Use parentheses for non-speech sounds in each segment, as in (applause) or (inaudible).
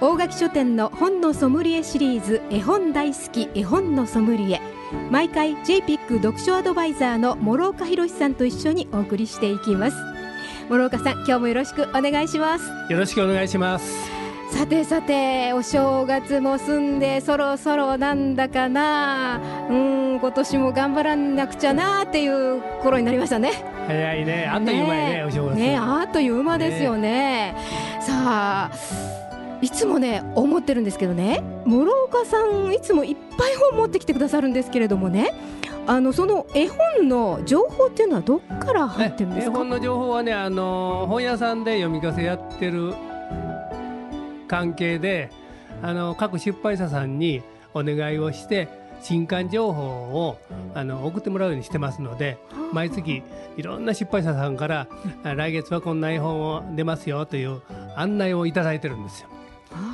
大垣書店の本のソムリエシリーズ絵本大好き絵本のソムリエ。毎回 JPIC 読書アドバイザーの諸岡博さんと一緒にお送りしていきます。諸岡さん今日もよろしくお願いします。よろしくお願いします。さてさてお正月も済んでそろそろなんだかな。うん今年も頑張らなくちゃなっていう頃になりましたね。早いね。あっという間にねねお正月。ねあっという間ですよね。さあいつもね思ってるんですけどね。諸岡さんいつもいっぱい本持ってきてくださるんですけれどもね。あのその絵本の情報っていうのはどっから入ってるんですか？絵本の情報はねあの本屋さんで読み聞かせやってる関係であの各出版社さんにお願いをして新刊情報をあの送ってもらうようにしてますので毎月いろんな出版社さんからあ来月はこんな絵本を出ますよという案内をいただいてるんですよ。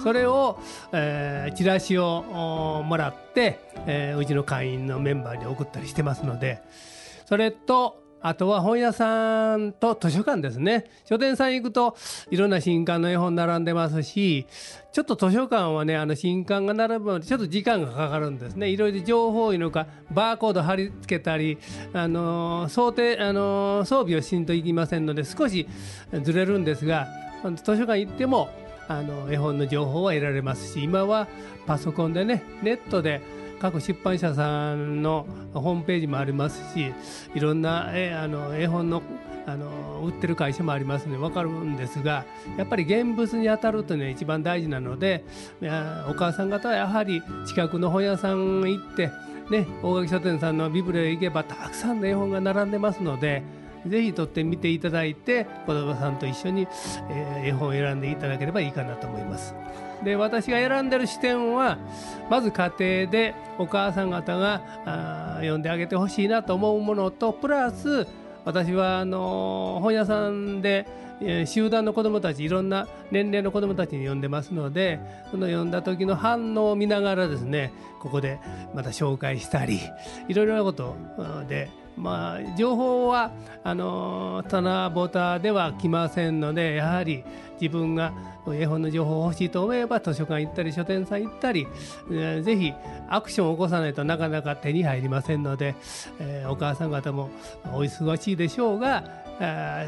それを、えーチラシをもらって、えーうちの会員のメンバーに送ったりしてますのでそれとあとは本屋さんと図書館ですね。書店さん行くといろんな新刊の絵本並んでますしちょっと図書館はねあの新刊が並ぶのでちょっと時間がかかるんですね。いろいろ情報いうのかバーコード貼り付けたりあのー想定あのー装備をしんといきませんので少しずれるんですが図書館行ってもあの絵本の情報は得られますし今はパソコンでねネットで各出版社さんのホームページもありますしいろんなえあの絵本のあの売ってる会社もありますので分かるんですがやっぱり現物に当たるというのが一番大事なのでお母さん方はやはり近くの本屋さん行ってね、大垣書店さんのビブレへ行けばたくさんの絵本が並んでますのでぜひ取ってみていただいて子どもさんと一緒に、えー絵本を選んでいただければいいかなと思います。で私が選んでる視点はまず家庭でお母さん方があ読んであげてほしいなと思うものとプラス私はあの本屋さんで、え集団の子どもたちいろんな年齢の子どもたちに読んでますのでその読んだ時の反応を見ながらですねここでまた紹介したりいろいろなことでまあ情報はあのー棚ぼたでは来ませんのでやはり自分が絵本の情報を欲しいと思えば図書館行ったり書店さん行ったり、えーぜひアクションを起こさないとなかなか手に入りませんので、えーお母さん方もお忙しいでしょうがあ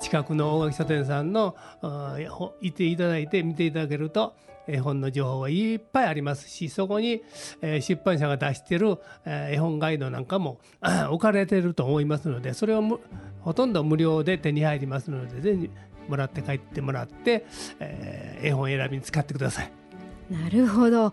近くの大垣書店さんのあーほいていただいて見ていただけると絵本の情報はいっぱいありますしそこに、えー出版社が出してる、えー絵本ガイドなんかも (clears throat) 置かれてると思いますのでそれをむほとんど無料で手に入りますのでぜひもらって帰ってもらって、えー絵本選びに使ってください。なるほど。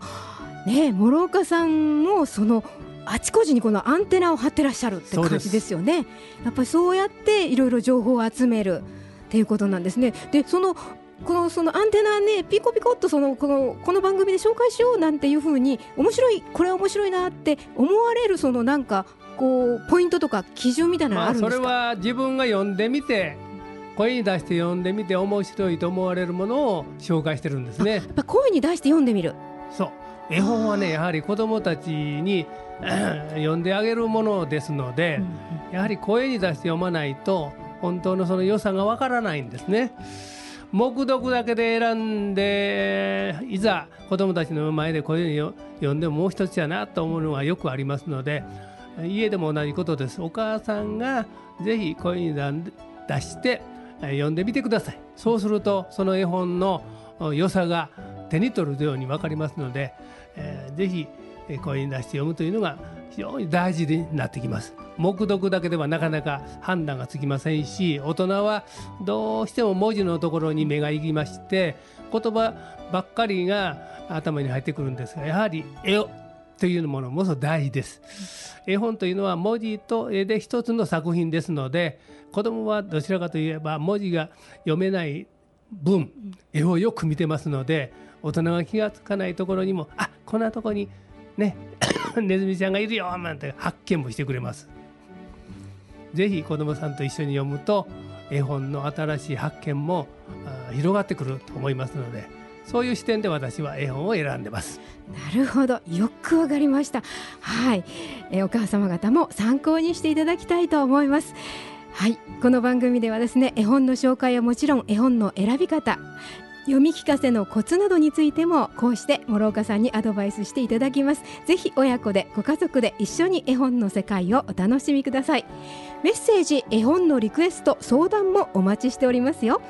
ねえ諸岡さんもそのあちこちにこのアンテナを張ってらっしゃるって感じですよね。やっぱりそうやっていろいろ情報を集めるっていうことなんですね。でそのこのそのアンテナねピコピコっとそのこのこの番組で紹介しようなんていうふうに面白いこれは面白いなって思われるそのなんかこうポイントとか基準みたいなのまあ、あるんですか、それは自分が読んでみて声に出して読んでみて面白いと思われるものを紹介してるんですね。やっぱ声に出して読んでみるそう絵本はねやはり子どもたちに (clears throat) 読んであげるものですので、やはり声に出して読まないと本当のその良さがわからないんですね。目読だけで選んでいざ子どもたちの前で声によ読んでももう一つやなと思うのがよくありますので家でも同じことです。お母さんがぜひ声に出して読んでみてください。そうするとその絵本の良さが手に取るように分かりますので、えーぜひ声に出して読むというのが非常に大事になってきます目読だけではなかなか判断がつきませんし大人はどうしても文字のところに目が行きまして言葉ばっかりが頭に入ってくるんですがやはり絵をというものも大事です。絵本というのは文字と絵で一つの作品ですので子供はどちらかといえば文字が読めない分絵をよく見てますので大人が気がつかないところにもあこんなとこにね。(coughs) ネズミちゃんがいるよなんて発見もしてくれます。ぜひ子どもさんと一緒に読むと絵本の新しい発見も広がってくると思いますのでそういう視点で私は絵本を選んでます。なるほど。よくわかりました。はい、えお母様方も参考にしていただきたいと思います。はい。この番組ではですね絵本の紹介はもちろん絵本の選び方読み聞かせのコツなどについてもこうして諸岡さんにアドバイスしていただきます。ぜひ親子でご家族で一緒に絵本の世界をお楽しみください。メッセージ絵本のリクエスト相談もお待ちしておりますよ。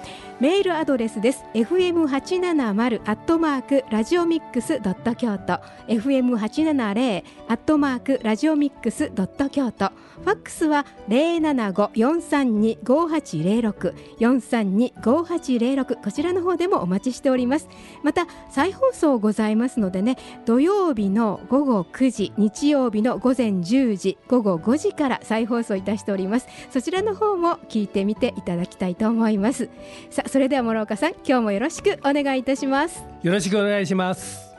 メールアドレスです。fm870 アットマークラジオミックスドット京都。fm870 アットマークラジオミックスドット京都。ファックスは075-432-5806 432-5806こちらの方でもお待ちしております。また再放送ございますのでね土曜日の午後9時日曜日の午前10時午後5時から再放送いたしております。そちらの方も聞いてみていただきたいと思います。さあそれでは諸岡さん今日もよろしくお願いいたします。よろしくお願いします。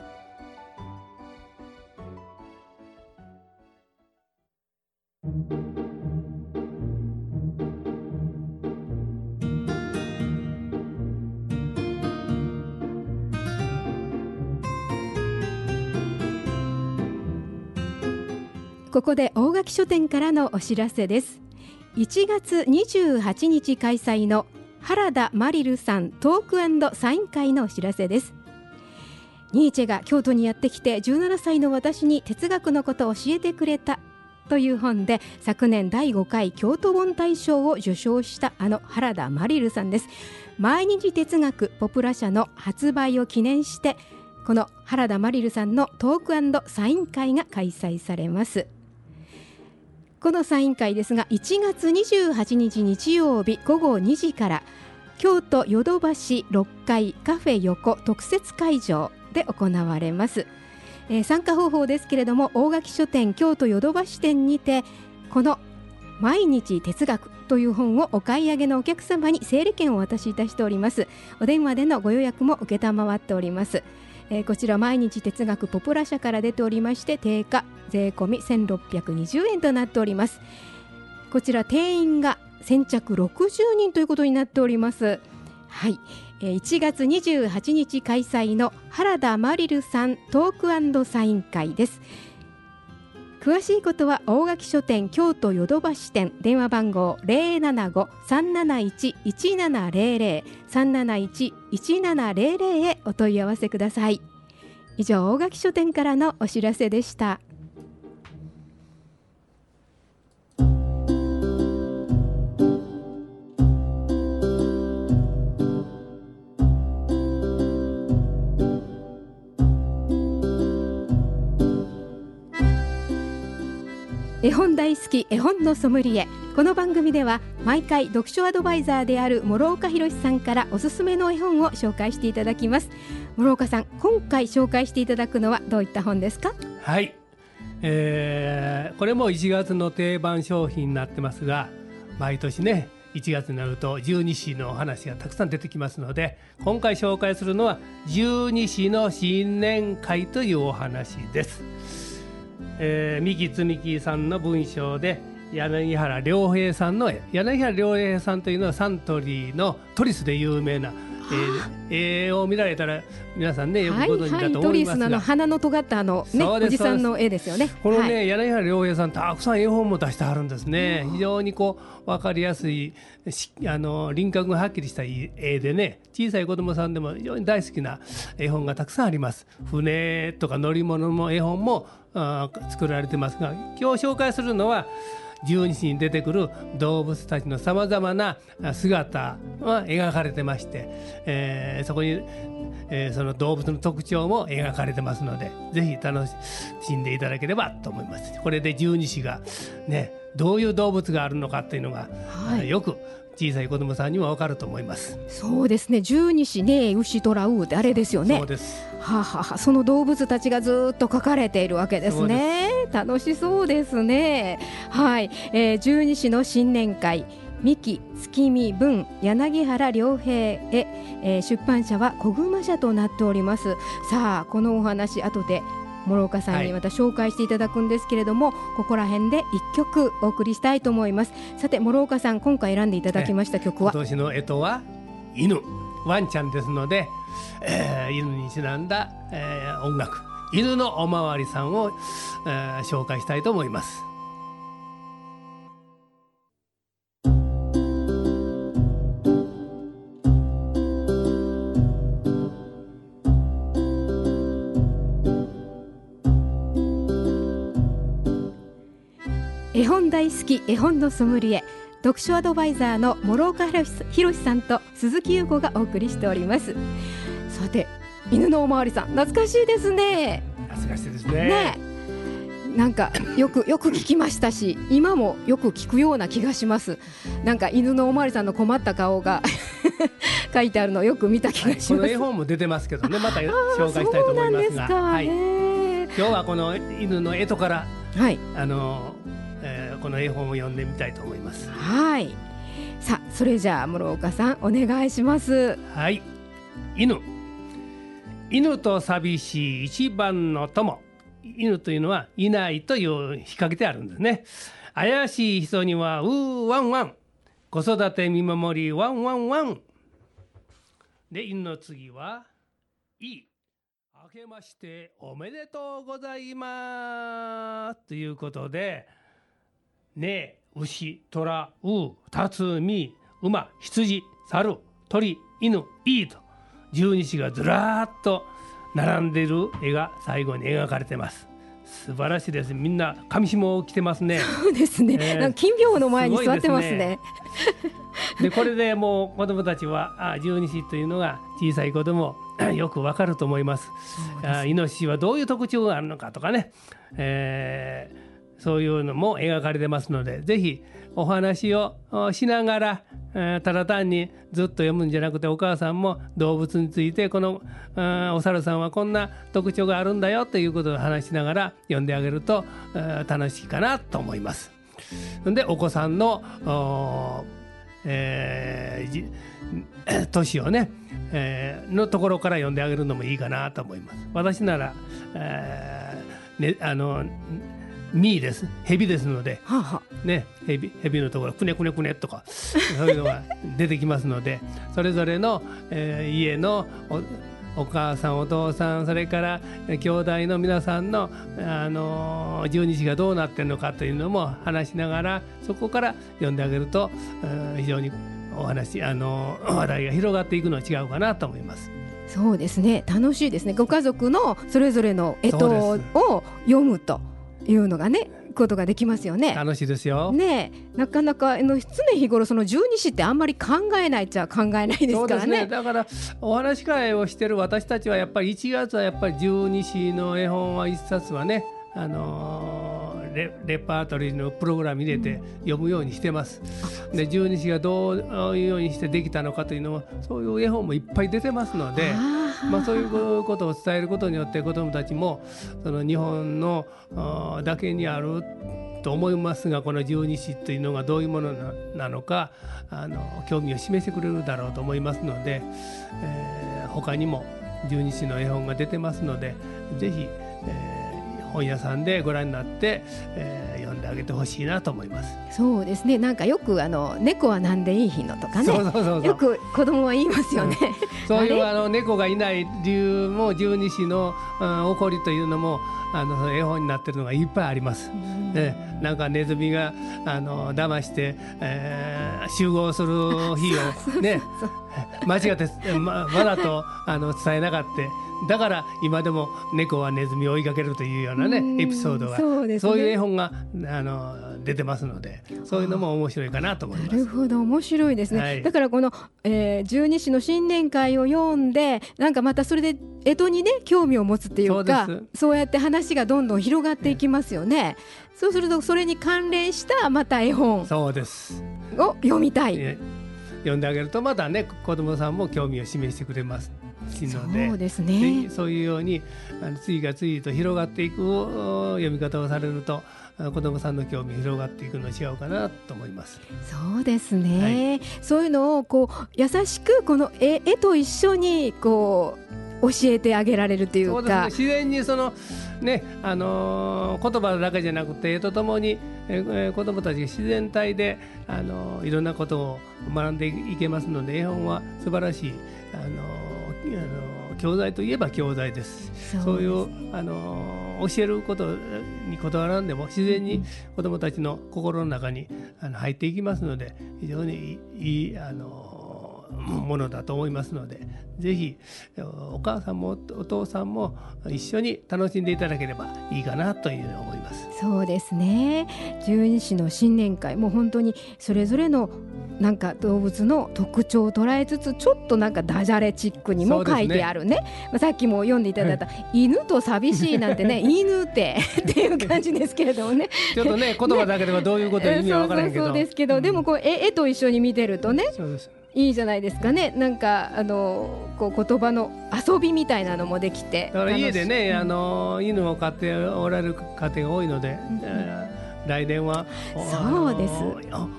ここで大垣書店からのお知らせです。1月28日開催の原田マリルさんトークサイン会のお知らせです。ニーチェが京都にやってきて17歳の私に哲学のことを教えてくれたという本で昨年第5回京都本大賞を受賞したあの原田マリルさんです。毎日哲学ポプラ社の発売を記念してこの原田マリルさんのトークサイン会が開催されます。このサイン会ですが1月28日日曜日午後2時から京都ヨドバシ6階カフェ横特設会場で行われます、えー、参加方法ですけれども大垣書店京都ヨドバシ店にてこの毎日哲学という本をお買い上げのお客様に整理券をお渡しいたしております。お電話でのご予約も承っております。えー、こちら毎日哲学ポプラ社から出ておりまして定価税込み1620円となっております。こちら定員が先着60人ということになっております。はい、えー、1月28日開催の原田マリルさんトークサイン会です。詳しいことは大垣書店京都ヨドバシ店。電話番号零七五三七一一七零零三七一一七零零へお問い合わせください。以上大垣書店からのお知らせでした。絵本大好き絵本のソムリエ。この番組では毎回読書アドバイザーである諸岡博さんからおすすめの絵本を紹介していただきます。諸岡さん今回紹介していただくのはどういった本ですか？はい、えー、これも1月の定番商品になってますが毎年ね1月になると十二支のお話がたくさん出てきますので今回紹介するのは十二支の新年会というお話です。えー、三木つみきさんの文章で柳原良平さんの絵。柳原良平さんというのはサントリーのトリスで有名なえ絵を見られたら皆さんねよくご存知だと思いますが、はいはい、トリスの鼻の尖ったあのねおじさんの絵ですよね。このね、はい、柳原良平さんたくさん絵本も出してはるんですね。非常にこうわかりやすいあの輪郭がはっきりした絵でね小さい子供さんでも非常に大好きな絵本がたくさんあります。船とか乗り物の絵本もあ作られてますが今日紹介するのは十二支に出てくる動物たちのさまざまな姿が描かれてまして、えー、そこに、えー、その動物の特徴も描かれてますのでぜひ楽しんでいただければと思います。これで十二支がねどういう動物があるのかっていうのが、はい、よく小さい子供さんにはわかると思います。そうですね。十二支ね、牛とらうってあれですよね。そうです。はあ、ははその動物たちがずっと書かれているわけですね。楽しそうですね。はい、えー、十二支の新年会。三木月見文柳原良平へ、えー、出版社は小熊社となっておりますさあこのお話後で諸岡さんにまた紹介していただくんですけれども、はい、ここら辺で一曲お送りしたいと思います。さて諸岡さん今回選んでいただきました曲は？今年の干支は犬。ワンちゃんですので、えー、犬にちなんだ、えー、音楽。犬のおまわりさんを、えー、紹介したいと思います絵本大好き絵本のソムリエ読書アドバイザーの諸岡博さんと鈴木優子がお送りしております。さて犬のおまわりさん懐かしいですね。懐かしいですね。ね。なんかよくよく聞きましたし今もよく聞くような気がします。なんか犬のおまわりさんの困った顔が (laughs) 書いてあるのをよく見た気がします、はい、この絵本も出てますけどね。また紹介したいと思いますが。はい、今日はこの犬の絵とから、はい、あのえー、この絵本を読んでみたいと思います。はい。さあそれじゃあ諸岡さんお願いします。はい。犬。犬と寂しい一番の友。犬というのはいないという引っ掛けてあるんですね。怪しい人にはうーワンワン子育て見守りワンワンワンで犬の次はいい。明けましておめでとうございます。ということでね牛虎うたつみ馬羊猿鳥犬いいと十二支がずらっと並んでいる絵が最後に描かれてます素晴らしいですみんな上下を着てますねそうですね、えー、金屏の前に座ってますねで、ね、これでもう子供たちはあ十二支というのが小さい子供よくわかると思いますあイノシシはどういう特徴があるのかとかね、えー (laughs) (laughs) (clears throat) そういうのも描かれてますのでぜひお話をしながら、えただ単にずっと読むんじゃなくてお母さんも動物についてこのお猿さんはこんな特徴があるんだよということを話しながら読んであげると楽しいかなと思います。でお子さんのえー、(clears throat) 年をね、えー、のところから読んであげるのもいいかなと思います。私なら、えーね、あのミーです。蛇ですので、はあはあ、ね蛇蛇のところくねくねくねとかそういうのが出てきますのでそれぞれの、えー、家のお母さんお父さんそれから兄弟の皆さんの、あの十二支がどうなってるのかというのも話しながらそこから読んであげると、非常にお話、あの話題が広がっていくのは違うかなと思います。そうですね。楽しいですね。ご家族のそれぞれの干支を読むというのがねことができますよね。楽しいですよ。ねなかなかの常日頃その十二支ってあんまり考えないっちゃ考えないですからね。ねだからお話し会をしてる私たちはやっぱり1月はやっぱり十二支の絵本は一冊はねあのー、レレパートリーのプログラム入れて読むようにしてます。で十二支がどういうようにしてできたのかというのもそういう絵本もいっぱい出てますので。まあ、そういうことを伝えることによって子どもたちもその日本のだけにあると思いますがこの十二支というのがどういうものなのかあの興味を示してくれるだろうと思いますので、えー、他にも十二支の絵本が出てますので是非、えー本屋さんでご覧になって、えー、読んであげてほしいなと思います。そうですね。なんかよくあの猫はなんでいい日のとかね。よく子供は言いますよね、うん、そういうあの猫がいない理由も十二支の、うん、起こりというのもあの絵本になってるのがいっぱいあります。ね、なんかネズミがあの騙して、えー、集合する日をね (laughs) 間違ってまわざとあの伝えなかった。だから今でも猫はネズミを追いかけるというようなねエピソードがそう、ね,、いう絵本があの出てますのでそういうのも面白いかなと思います。なるほど面白いですね、はい、だからこの、えー、十二支の新年会を読んでなんかまたそれで江戸にね興味を持つっていうかそうやって話がどんどん広がっていきますよね。そうするとそれに関連したまた絵本そうですを読みたい。読んであげるとまたね子どもさんも興味を示してくれます。のでそうですね。そういうようにあの次が次と広がっていく読み方をされると子どもさんの興味広がっていくの違うかなと思います。そうですね、はい、そういうのをこう優しくこの絵絵と一緒にこう教えてあげられるというか、ね、自然にそのねあのー、言葉だけじゃなくて絵とともに、えー、子どもたちが自然体で、あのー、いろんなことを学んでいけますので絵本は素晴らしい、あのー、あの教材といえば教材です。そういうあの教えることにこだわらんでも自然に子どもたちの心の中にあの入っていきますので非常にいいあのものだと思いますのでぜひお母さんもお父さんも一緒に楽しんでいただければいいかなというふうに思います。そうですね。十二支の新年会もう本当にそれぞれのなんか動物の特徴を捉えつつちょっとなんかダジャレチックにも書いてあるね、ね、まあ、さっきも読んでいただいた、はい、犬と寂しいなんてね (laughs) 犬ってっていう感じですけれどもね。ちょっとね言葉だけではどういうこと意味は分からんけど。そうですけど、うん、でもこう絵絵と一緒に見てるとねそうです。いいじゃないですかね。なんかあのこう言葉の遊びみたいなのもできてだから家でね、あの犬を飼っておられる家庭が多いので、うん、来年はそうです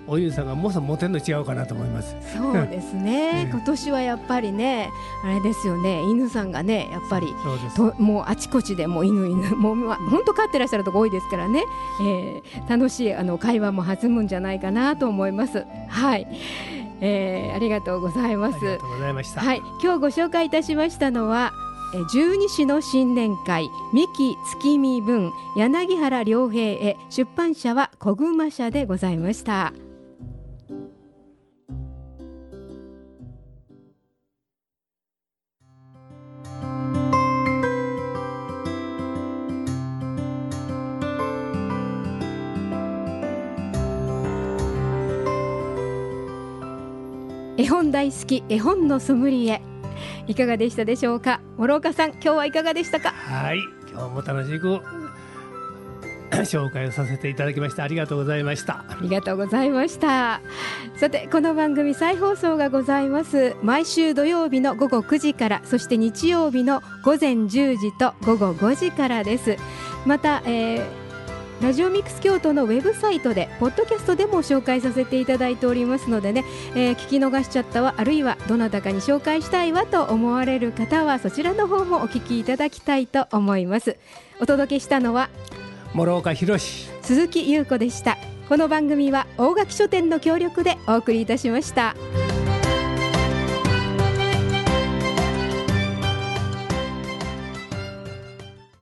お犬さんがもうそモテるの違うかなと思いますそうですね今年はやっぱりねあれですよね犬さんがねやっぱりともうあちこちでもう犬犬もう本当飼ってらっしゃるとこ多いですからね、えー、楽しいあの会話も弾むんじゃないかなと思いますはいえー、ありがとうございます。ありがとうございました。はい、今日ご紹介いたしましたのは。十二支の新年会三木月見文柳原良平へ出版社は小熊社でございました。絵本大好き絵本のソムリエいかがでしたでしょうか？諸岡さん今日はいかがでしたか？はい今日も楽しく (clears throat) 紹介をさせていただきましてありがとうございました。ありがとうございました。さてこの番組再放送がございます。毎週土曜日の午後9時からそして日曜日の午前10時と午後5時からです。また、えーラジオミックス京都のウェブサイトでポッドキャストでも紹介させていただいておりますのでね、えー、聞き逃しちゃったわあるいはどなたかに紹介したいわと思われる方はそちらの方もお聞きいただきたいと思います。お届けしたのは諸岡博鈴木優子でした。この番組は大垣書店の協力でお送りいたしました。